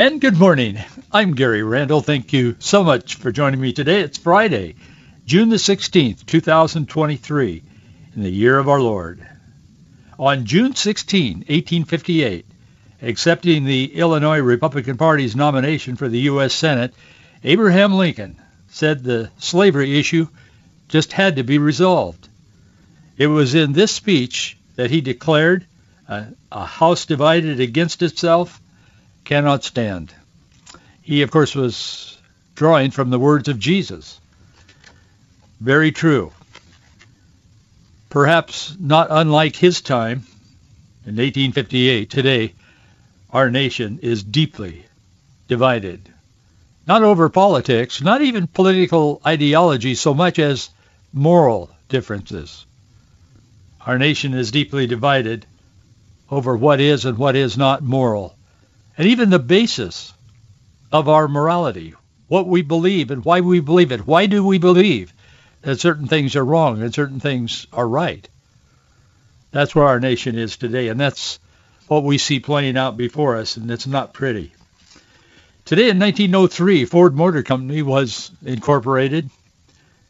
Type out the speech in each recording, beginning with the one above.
And good morning. I'm Gary Randall. Thank you so much for joining me today. It's Friday, June the 16th, 2023, in the year of our Lord. On June 16, 1858, accepting the Illinois Republican Party's nomination for the U.S. Senate, Abraham Lincoln said the slavery issue just had to be resolved. It was in this speech that he declared a, a house divided against itself cannot stand. He, of course, was drawing from the words of Jesus. Very true. Perhaps not unlike his time in 1858, today, our nation is deeply divided. Not over politics, not even political ideology so much as moral differences. Our nation is deeply divided over what is and what is not moral and even the basis of our morality, what we believe and why we believe it. Why do we believe that certain things are wrong and certain things are right? That's where our nation is today, and that's what we see playing out before us, and it's not pretty. Today in 1903, Ford Motor Company was incorporated.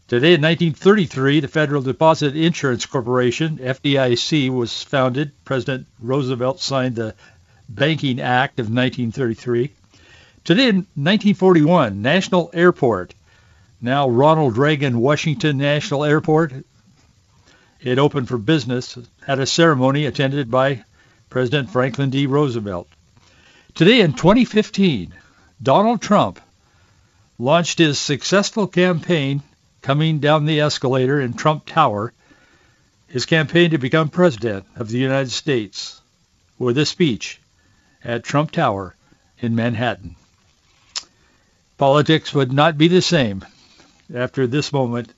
Today in 1933, the Federal Deposit Insurance Corporation, FDIC, was founded. President Roosevelt signed the Banking Act of 1933. Today in 1941, National Airport, now Ronald Reagan Washington National Airport, it opened for business, at a ceremony attended by President Franklin D. Roosevelt. Today in 2015, Donald Trump launched his successful campaign coming down the escalator in Trump Tower, his campaign to become president of the United States with a speech at Trump Tower in Manhattan. Politics would not be the same after this moment,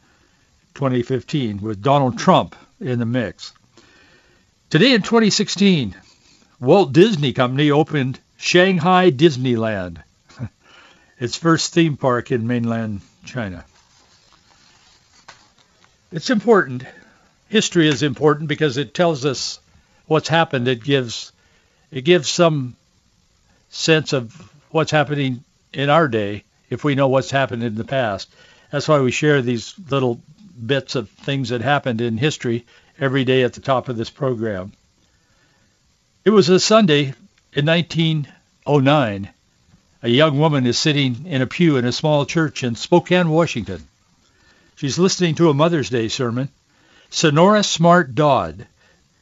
2015, with Donald Trump in the mix. Today in 2016, Walt Disney Company opened Shanghai Disneyland, its first theme park in mainland China. It's important. History is important because it tells us what's happened. It gives it gives some sense of what's happening in our day if we know what's happened in the past. That's why we share these little bits of things that happened in history every day at the top of this program. It was a Sunday in 1909. A young woman is sitting in a pew in a small church in Spokane, Washington. She's listening to a Mother's Day sermon. Sonora Smart Dodd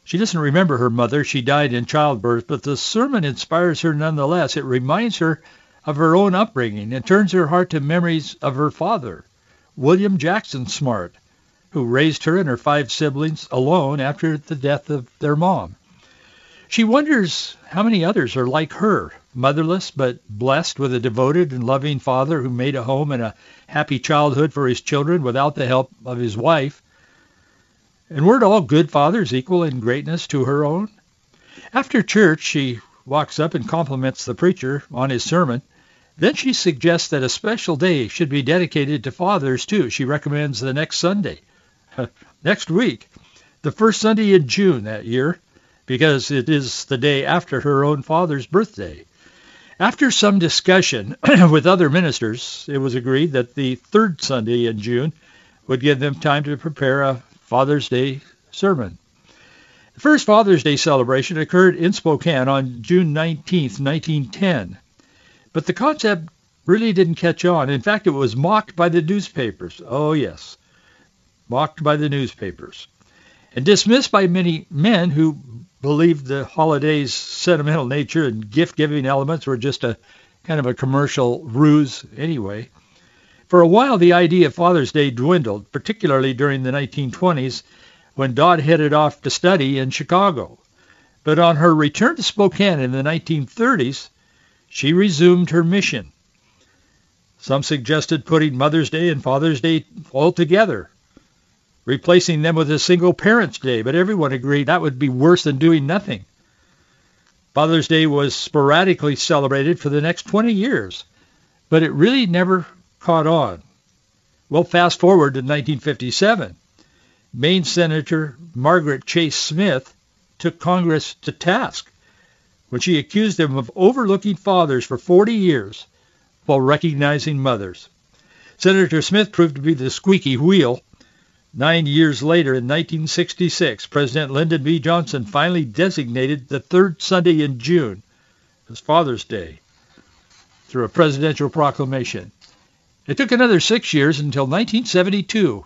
she doesn't remember her mother. She died in childbirth, but the sermon inspires her nonetheless. It reminds her of her own upbringing and turns her heart to memories of her father, William Jackson Smart, who raised her and her five siblings alone after the death of their mom. She wonders how many others are like her, motherless but blessed with a devoted and loving father who made a home and a happy childhood for his children without the help of his wife and weren't all good fathers equal in greatness to her own? After church, she walks up and compliments the preacher on his sermon. Then she suggests that a special day should be dedicated to fathers, too. She recommends the next Sunday, next week, the first Sunday in June that year, because it is the day after her own father's birthday. After some discussion with other ministers, it was agreed that the third Sunday in June would give them time to prepare a Father's Day sermon. The first Father's Day celebration occurred in Spokane on June 19, 1910. But the concept really didn't catch on. In fact, it was mocked by the newspapers. Oh, yes, mocked by the newspapers. And dismissed by many men who believed the holiday's sentimental nature and gift-giving elements were just a kind of a commercial ruse anyway. For a while, the idea of Father's Day dwindled, particularly during the 1920s when Dodd headed off to study in Chicago. But on her return to Spokane in the 1930s, she resumed her mission. Some suggested putting Mother's Day and Father's Day all together, replacing them with a single Parents' Day, but everyone agreed that would be worse than doing nothing. Father's Day was sporadically celebrated for the next 20 years, but it really never caught on. Well, fast forward to 1957. Maine Senator Margaret Chase Smith took Congress to task when she accused them of overlooking fathers for 40 years while recognizing mothers. Senator Smith proved to be the squeaky wheel. Nine years later, in 1966, President Lyndon B. Johnson finally designated the third Sunday in June as Father's Day through a presidential proclamation. It took another six years until 1972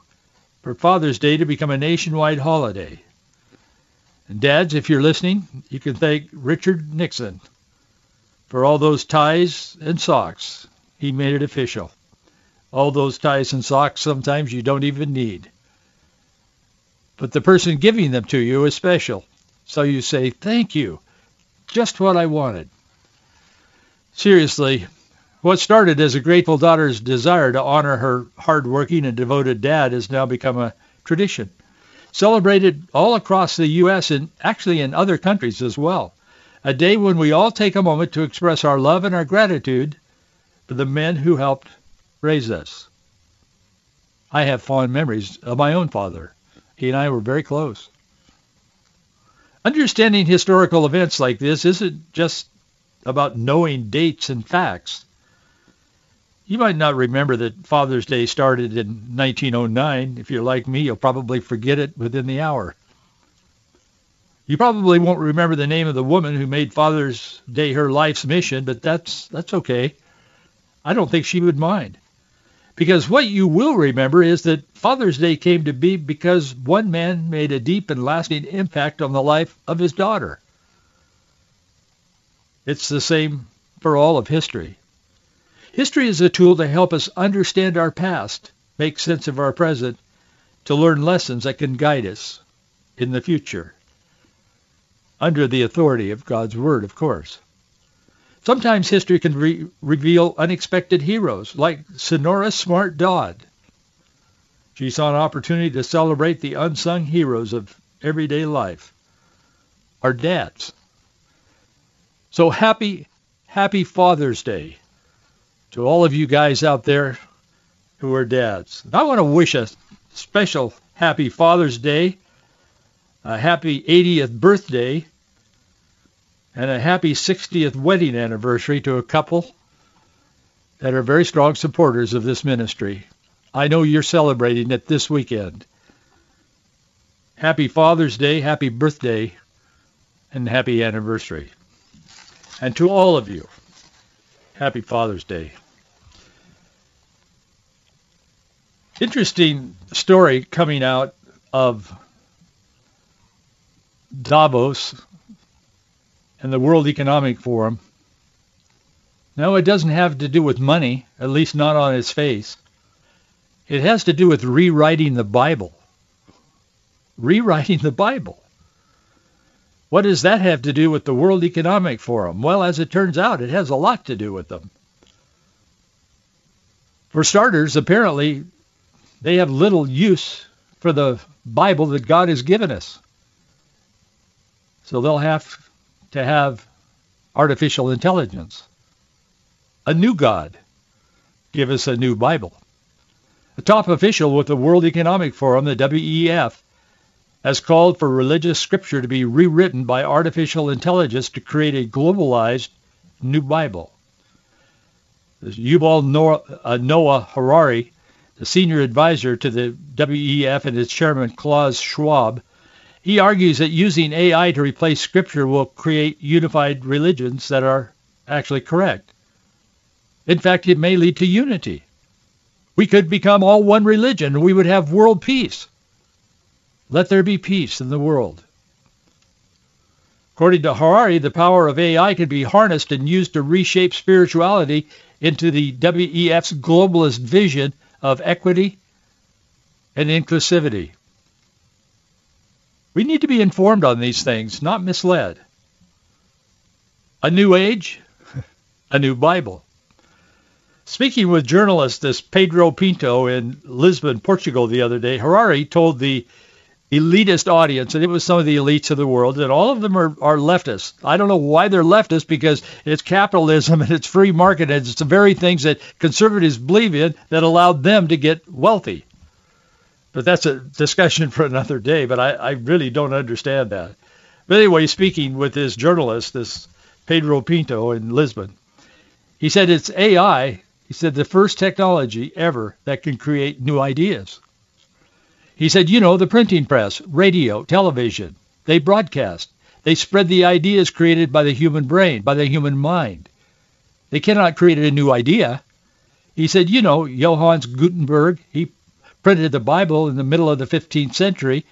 for Father's Day to become a nationwide holiday. And dads, if you're listening, you can thank Richard Nixon for all those ties and socks. He made it official. All those ties and socks sometimes you don't even need. But the person giving them to you is special. So you say, thank you. Just what I wanted. Seriously, what started as a grateful daughter's desire to honor her hard-working and devoted dad has now become a tradition, celebrated all across the U.S. and actually in other countries as well. A day when we all take a moment to express our love and our gratitude for the men who helped raise us. I have fond memories of my own father. He and I were very close. Understanding historical events like this isn't just about knowing dates and facts. You might not remember that Father's Day started in 1909. If you're like me, you'll probably forget it within the hour. You probably won't remember the name of the woman who made Father's Day her life's mission, but that's that's okay. I don't think she would mind. Because what you will remember is that Father's Day came to be because one man made a deep and lasting impact on the life of his daughter. It's the same for all of history. History is a tool to help us understand our past, make sense of our present, to learn lessons that can guide us in the future. Under the authority of God's Word, of course. Sometimes history can re- reveal unexpected heroes, like Sonora Smart Dodd. She saw an opportunity to celebrate the unsung heroes of everyday life, our dads. So happy, happy Father's Day to all of you guys out there who are dads. I want to wish a special happy Father's Day, a happy 80th birthday, and a happy 60th wedding anniversary to a couple that are very strong supporters of this ministry. I know you're celebrating it this weekend. Happy Father's Day, happy birthday, and happy anniversary. And to all of you, happy Father's Day. Interesting story coming out of Davos and the World Economic Forum. No, it doesn't have to do with money, at least not on its face. It has to do with rewriting the Bible. Rewriting the Bible. What does that have to do with the World Economic Forum? Well, as it turns out, it has a lot to do with them. For starters, apparently, they have little use for the Bible that God has given us. So they'll have to have artificial intelligence. A new God. Give us a new Bible. A top official with the World Economic Forum, the WEF, has called for religious scripture to be rewritten by artificial intelligence to create a globalized new Bible. Yuval uh, Noah Harari the senior advisor to the WEF and its chairman Klaus Schwab, he argues that using AI to replace scripture will create unified religions that are actually correct. In fact, it may lead to unity. We could become all one religion we would have world peace. Let there be peace in the world. According to Harari, the power of AI can be harnessed and used to reshape spirituality into the WEF's globalist vision of equity and inclusivity. We need to be informed on these things, not misled. A new age? a new Bible. Speaking with journalist this Pedro Pinto in Lisbon, Portugal the other day, Harari told the elitist audience, and it was some of the elites of the world, and all of them are, are leftists. I don't know why they're leftists because it's capitalism and it's free market and it's the very things that conservatives believe in that allowed them to get wealthy. But that's a discussion for another day, but I, I really don't understand that. But anyway, speaking with this journalist, this Pedro Pinto in Lisbon, he said it's AI, he said the first technology ever that can create new ideas. He said, you know, the printing press, radio, television, they broadcast. They spread the ideas created by the human brain, by the human mind. They cannot create a new idea. He said, you know, Johannes Gutenberg, he printed the Bible in the middle of the 15th century.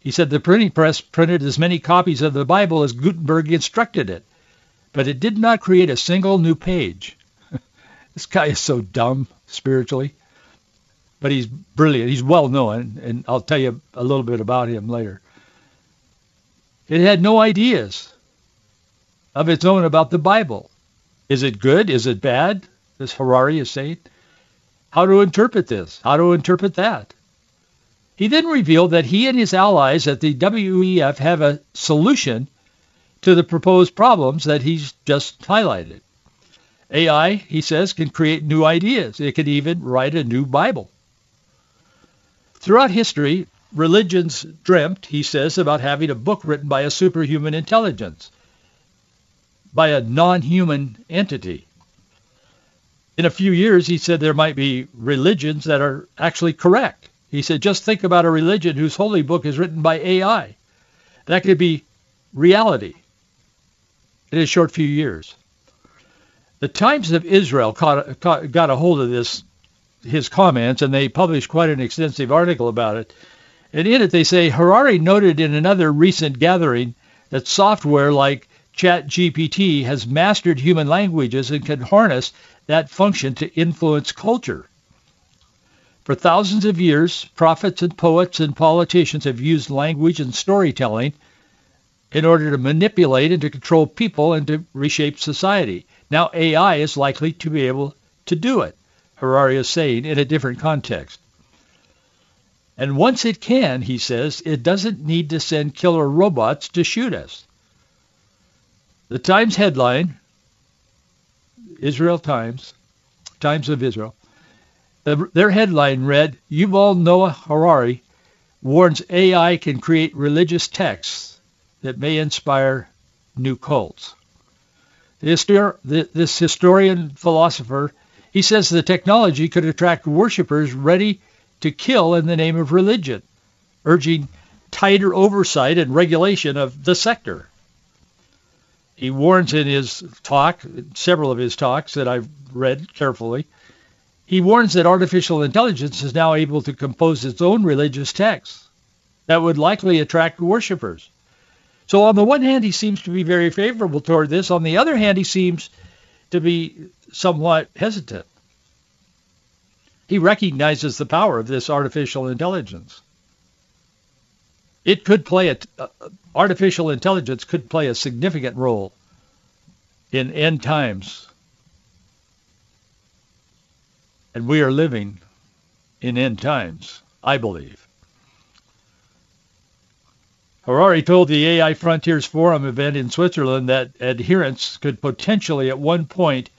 He said the printing press printed as many copies of the Bible as Gutenberg instructed it, but it did not create a single new page. this guy is so dumb spiritually but he's brilliant. He's well known, and I'll tell you a little bit about him later. It had no ideas of its own about the Bible. Is it good? Is it bad? This Harari is saying. How to interpret this? How to interpret that? He then revealed that he and his allies at the WEF have a solution to the proposed problems that he's just highlighted. AI, he says, can create new ideas. It can even write a new Bible. Throughout history, religions dreamt, he says, about having a book written by a superhuman intelligence, by a non-human entity. In a few years, he said there might be religions that are actually correct. He said, just think about a religion whose holy book is written by AI. That could be reality in a short few years. The Times of Israel caught, caught, got a hold of this his comments, and they published quite an extensive article about it. And in it, they say Harari noted in another recent gathering that software like ChatGPT has mastered human languages and can harness that function to influence culture. For thousands of years, prophets and poets and politicians have used language and storytelling in order to manipulate and to control people and to reshape society. Now AI is likely to be able to do it. Harari is saying in a different context. And once it can, he says, it doesn't need to send killer robots to shoot us. The Times headline, Israel Times, Times of Israel, their headline read, Yuval Noah Harari warns AI can create religious texts that may inspire new cults. This historian philosopher he says the technology could attract worshippers ready to kill in the name of religion, urging tighter oversight and regulation of the sector. He warns in his talk, several of his talks that I've read carefully, he warns that artificial intelligence is now able to compose its own religious texts that would likely attract worshippers. So on the one hand, he seems to be very favorable toward this. On the other hand, he seems to be somewhat hesitant. He recognizes the power of this artificial intelligence. It could play a, uh, artificial intelligence could play a significant role in end times. And we are living in end times, I believe. Harari told the AI Frontiers Forum event in Switzerland that adherents could potentially at one point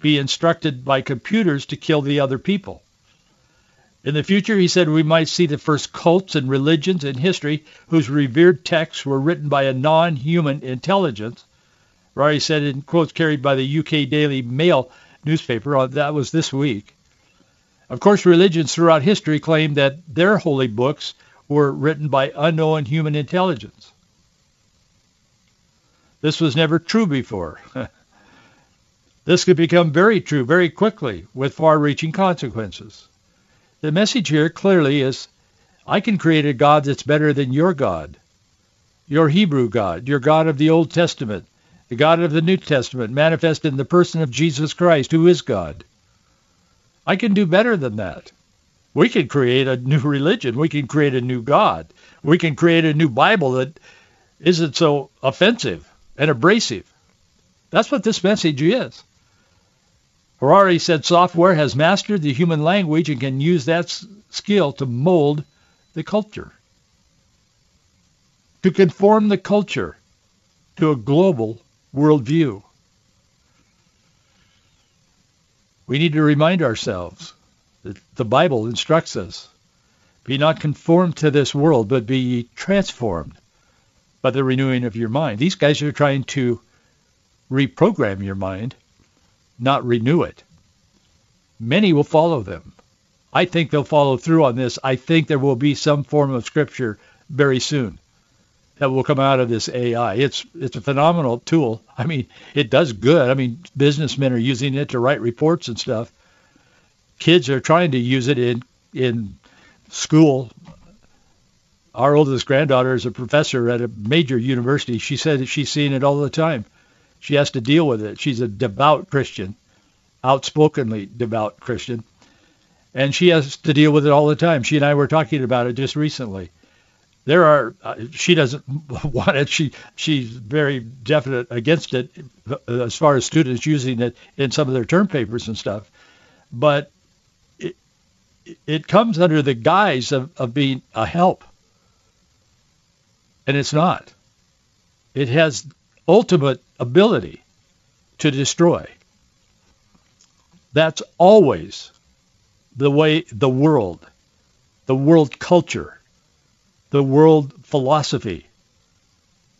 be instructed by computers to kill the other people. In the future, he said, we might see the first cults and religions in history whose revered texts were written by a non-human intelligence. Harari said in quotes carried by the UK Daily Mail newspaper, uh, that was this week. Of course, religions throughout history claimed that their holy books were written by unknown human intelligence. This was never true before. this could become very true very quickly with far-reaching consequences. The message here clearly is, I can create a God that's better than your God, your Hebrew God, your God of the Old Testament, the God of the New Testament, manifested in the person of Jesus Christ, who is God. I can do better than that. We can create a new religion. We can create a new God. We can create a new Bible that isn't so offensive and abrasive. That's what this message is. Harari said software has mastered the human language and can use that skill to mold the culture, to conform the culture to a global worldview. We need to remind ourselves that the Bible instructs us, be not conformed to this world, but be transformed by the renewing of your mind. These guys are trying to reprogram your mind, not renew it. Many will follow them. I think they'll follow through on this. I think there will be some form of scripture very soon that will come out of this AI. It's it's a phenomenal tool. I mean, it does good. I mean, businessmen are using it to write reports and stuff. Kids are trying to use it in in school. Our oldest granddaughter is a professor at a major university. She said that she's seeing it all the time. She has to deal with it. She's a devout Christian, outspokenly devout Christian, and she has to deal with it all the time. She and I were talking about it just recently. There are uh, she doesn't want it. She she's very definite against it uh, as far as students using it in some of their term papers and stuff. But it it comes under the guise of, of being a help. And it's not. It has ultimate ability to destroy that's always the way the world the world culture the world philosophy,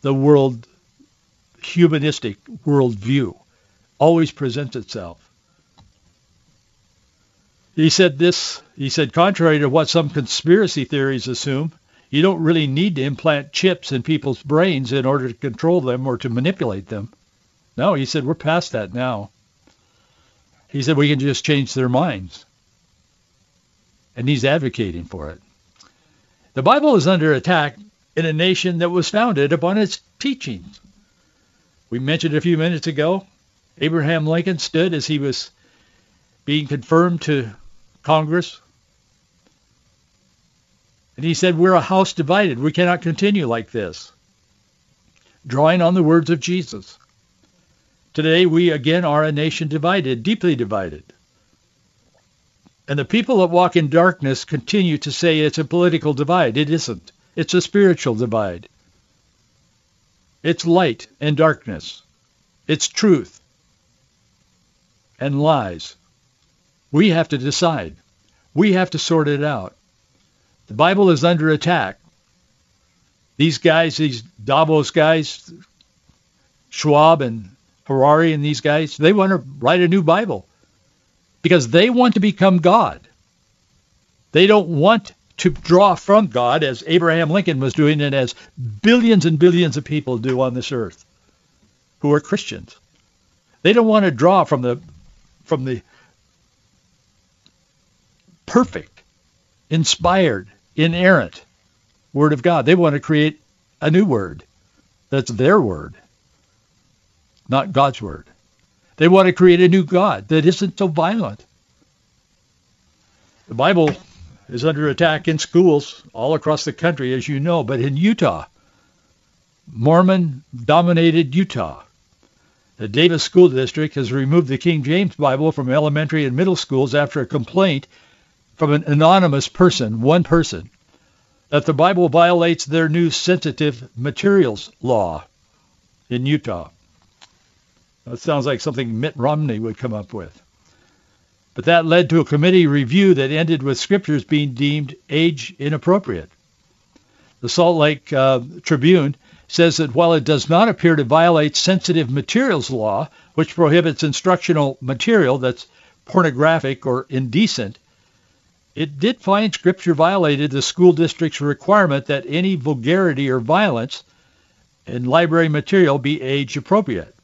the world humanistic worldview always presents itself. He said this, he said, contrary to what some conspiracy theories assume, you don't really need to implant chips in people's brains in order to control them or to manipulate them. No, he said, we're past that now. He said, we can just change their minds. And he's advocating for it. The Bible is under attack in a nation that was founded upon its teachings. We mentioned a few minutes ago, Abraham Lincoln stood as he was being confirmed to Congress. And he said, we're a house divided. We cannot continue like this. Drawing on the words of Jesus. Today we again are a nation divided, deeply divided. And the people that walk in darkness continue to say it's a political divide. It isn't. It's a spiritual divide. It's light and darkness. It's truth and lies. We have to decide. We have to sort it out. The Bible is under attack. These guys, these Davos guys, Schwab and Harari and these guys, they want to write a new Bible because they want to become God. They don't want to draw from God as Abraham Lincoln was doing and as billions and billions of people do on this earth who are Christians. They don't want to draw from the from the perfect, inspired, inerrant word of God. They want to create a new word that's their word, not God's word. They want to create a new God that isn't so violent. The Bible is under attack in schools all across the country, as you know, but in Utah, Mormon-dominated Utah, the Davis School District has removed the King James Bible from elementary and middle schools after a complaint from an anonymous person, one person, that the Bible violates their new sensitive materials law in Utah. That sounds like something Mitt Romney would come up with. But that led to a committee review that ended with scriptures being deemed age inappropriate. The Salt Lake uh, Tribune says that while it does not appear to violate sensitive materials law, which prohibits instructional material that's pornographic or indecent, it did find Scripture violated the school district's requirement that any vulgarity or violence in library material be age appropriate.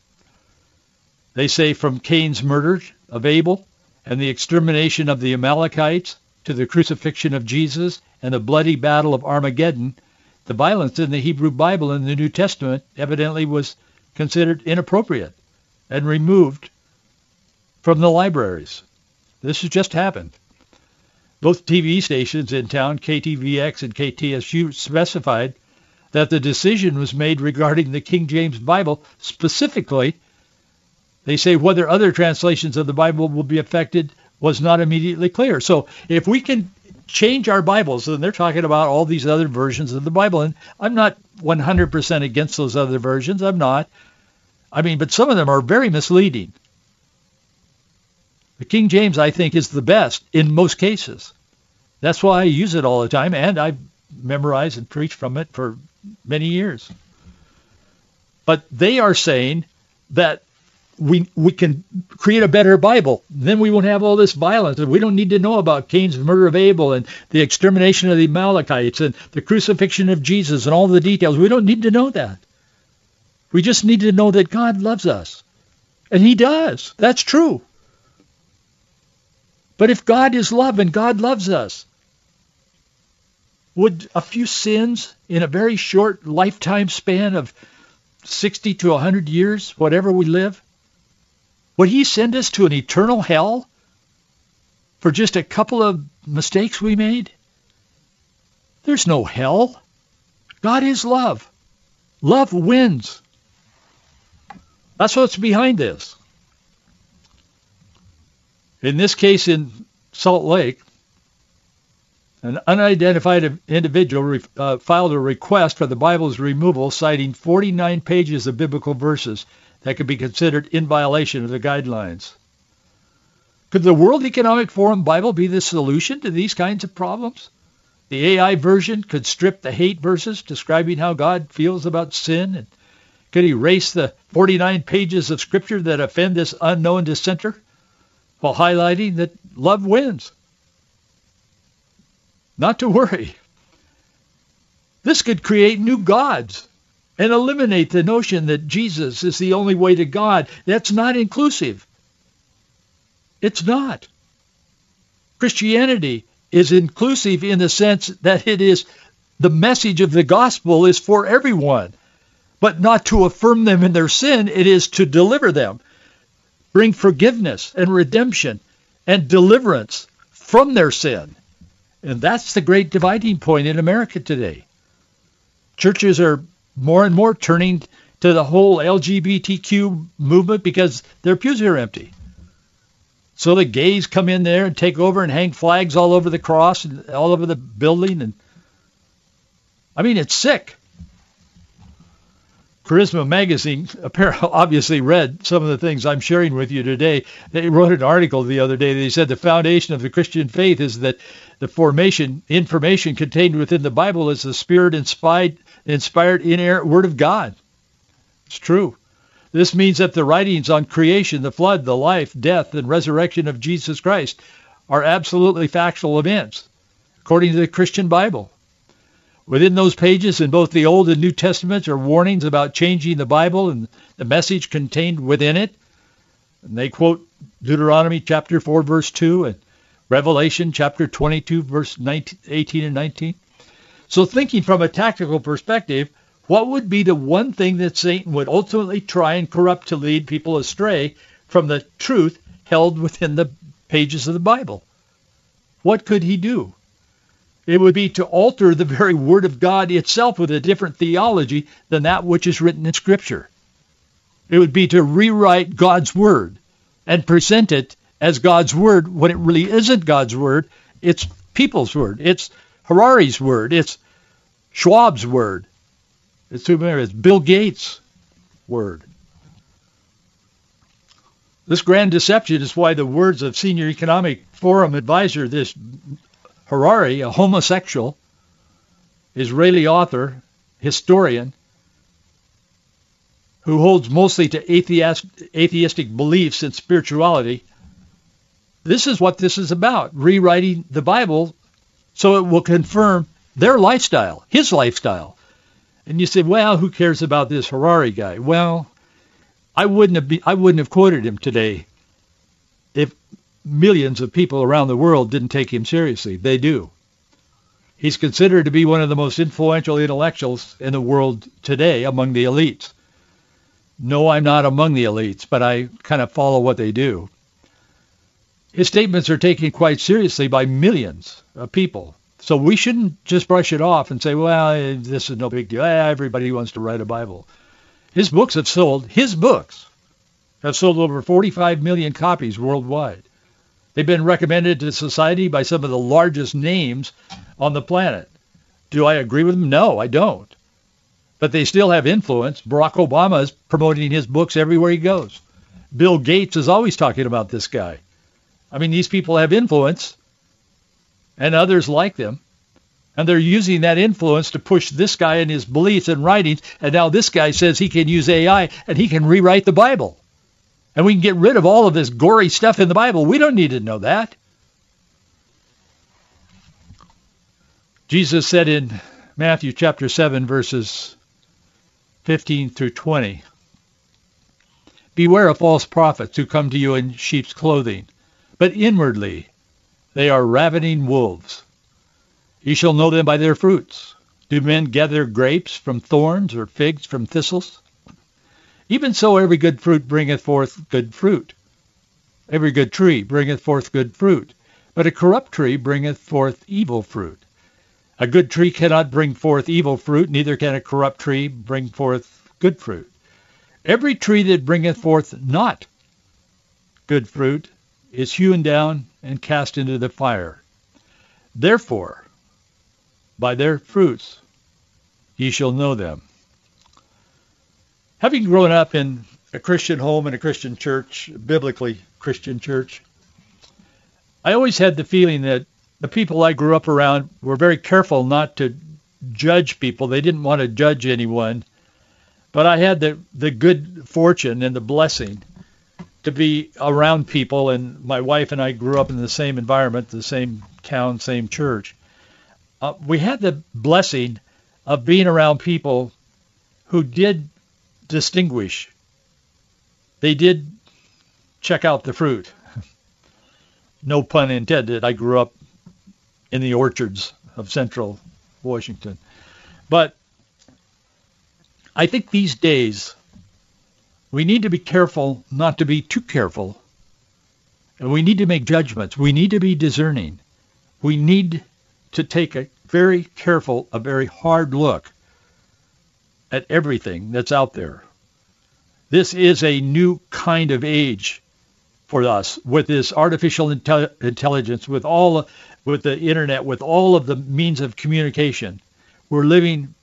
They say from Cain's murder of Abel and the extermination of the Amalekites to the crucifixion of Jesus and the bloody battle of Armageddon, the violence in the Hebrew Bible in the New Testament evidently was considered inappropriate and removed from the libraries. This has just happened. Both TV stations in town, KTVX and KTSU, specified that the decision was made regarding the King James Bible specifically They say whether other translations of the Bible will be affected was not immediately clear. So if we can change our Bibles, and they're talking about all these other versions of the Bible, and I'm not 100% against those other versions. I'm not. I mean, but some of them are very misleading. The King James, I think, is the best in most cases. That's why I use it all the time, and I've memorized and preached from it for many years. But they are saying that we we can create a better Bible. Then we won't have all this violence. We don't need to know about Cain's murder of Abel and the extermination of the Amalekites and the crucifixion of Jesus and all the details. We don't need to know that. We just need to know that God loves us. And he does. That's true. But if God is love and God loves us, would a few sins in a very short lifetime span of 60 to 100 years, whatever we live, would he send us to an eternal hell for just a couple of mistakes we made? There's no hell. God is love. Love wins. That's what's behind this. In this case in Salt Lake, an unidentified individual uh, filed a request for the Bible's removal, citing 49 pages of biblical verses that could be considered in violation of the guidelines. Could the World Economic Forum Bible be the solution to these kinds of problems? The AI version could strip the hate verses describing how God feels about sin and could erase the 49 pages of scripture that offend this unknown dissenter while highlighting that love wins. Not to worry. This could create new gods and eliminate the notion that Jesus is the only way to God. That's not inclusive. It's not. Christianity is inclusive in the sense that it is the message of the gospel is for everyone, but not to affirm them in their sin. It is to deliver them, bring forgiveness and redemption and deliverance from their sin. And that's the great dividing point in America today. Churches are more and more turning to the whole LGBTQ movement because their pews are empty. So the gays come in there and take over and hang flags all over the cross and all over the building. And I mean, it's sick. Charisma Magazine obviously read some of the things I'm sharing with you today. They wrote an article the other day. They said the foundation of the Christian faith is that the formation information contained within the Bible is the Spirit-inspired, inspired, inerrant Word of God. It's true. This means that the writings on creation, the flood, the life, death, and resurrection of Jesus Christ are absolutely factual events, according to the Christian Bible. Within those pages in both the Old and New Testaments are warnings about changing the Bible and the message contained within it. And they quote Deuteronomy chapter 4 verse 2 and Revelation chapter 22 verse 19, 18 and 19. So thinking from a tactical perspective, what would be the one thing that Satan would ultimately try and corrupt to lead people astray from the truth held within the pages of the Bible? What could he do? It would be to alter the very Word of God itself with a different theology than that which is written in Scripture. It would be to rewrite God's Word and present it as God's Word when it really isn't God's Word. It's people's Word. It's Harari's Word. It's Schwab's Word. It's, it's Bill Gates' Word. This grand deception is why the words of Senior Economic Forum advisor, this Harari, a homosexual, Israeli author, historian, who holds mostly to atheist, atheistic beliefs and spirituality, this is what this is about, rewriting the Bible so it will confirm their lifestyle, his lifestyle. And you say, well, who cares about this Harari guy? Well, I wouldn't have be, I wouldn't have quoted him today if millions of people around the world didn't take him seriously. They do. He's considered to be one of the most influential intellectuals in the world today among the elites. No, I'm not among the elites, but I kind of follow what they do. His statements are taken quite seriously by millions of people. So we shouldn't just brush it off and say, well, this is no big deal. Eh, everybody wants to write a Bible. His books have sold, his books have sold over 45 million copies worldwide. They've been recommended to society by some of the largest names on the planet. Do I agree with them? No, I don't. But they still have influence. Barack Obama is promoting his books everywhere he goes. Bill Gates is always talking about this guy. I mean, these people have influence and others like them. And they're using that influence to push this guy and his beliefs and writings. And now this guy says he can use AI and he can rewrite the Bible. And we can get rid of all of this gory stuff in the Bible. We don't need to know that. Jesus said in Matthew chapter 7, verses 15 through 20, Beware of false prophets who come to you in sheep's clothing, but inwardly they are ravening wolves. You shall know them by their fruits. Do men gather grapes from thorns or figs from thistles? Even so every good fruit bringeth forth good fruit. Every good tree bringeth forth good fruit, but a corrupt tree bringeth forth evil fruit. A good tree cannot bring forth evil fruit, neither can a corrupt tree bring forth good fruit. Every tree that bringeth forth not good fruit is hewn down and cast into the fire. Therefore, by their fruits ye shall know them. Having grown up in a Christian home and a Christian church, biblically Christian church, I always had the feeling that the people I grew up around were very careful not to judge people. They didn't want to judge anyone. But I had the, the good fortune and the blessing to be around people, and my wife and I grew up in the same environment, the same town, same church. Uh, we had the blessing of being around people who did distinguish. They did check out the fruit. no pun intended. I grew up in the orchards of central Washington. But I think these days we need to be careful not to be too careful. And we need to make judgments. We need to be discerning. We need to take a very careful, a very hard look at everything that's out there. This is a new kind of age for us with this artificial inte- intelligence, with all with the internet, with all of the means of communication. We're living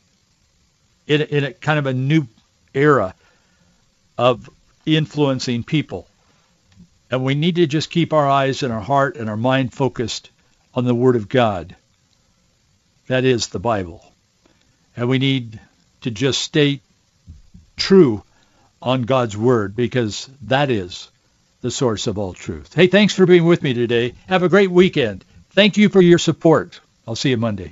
in, in a kind of a new era of influencing people. And we need to just keep our eyes and our heart and our mind focused on the Word of God. That is the Bible. And we need to just stay true on God's Word because that is the source of all truth. Hey, thanks for being with me today. Have a great weekend. Thank you for your support. I'll see you Monday.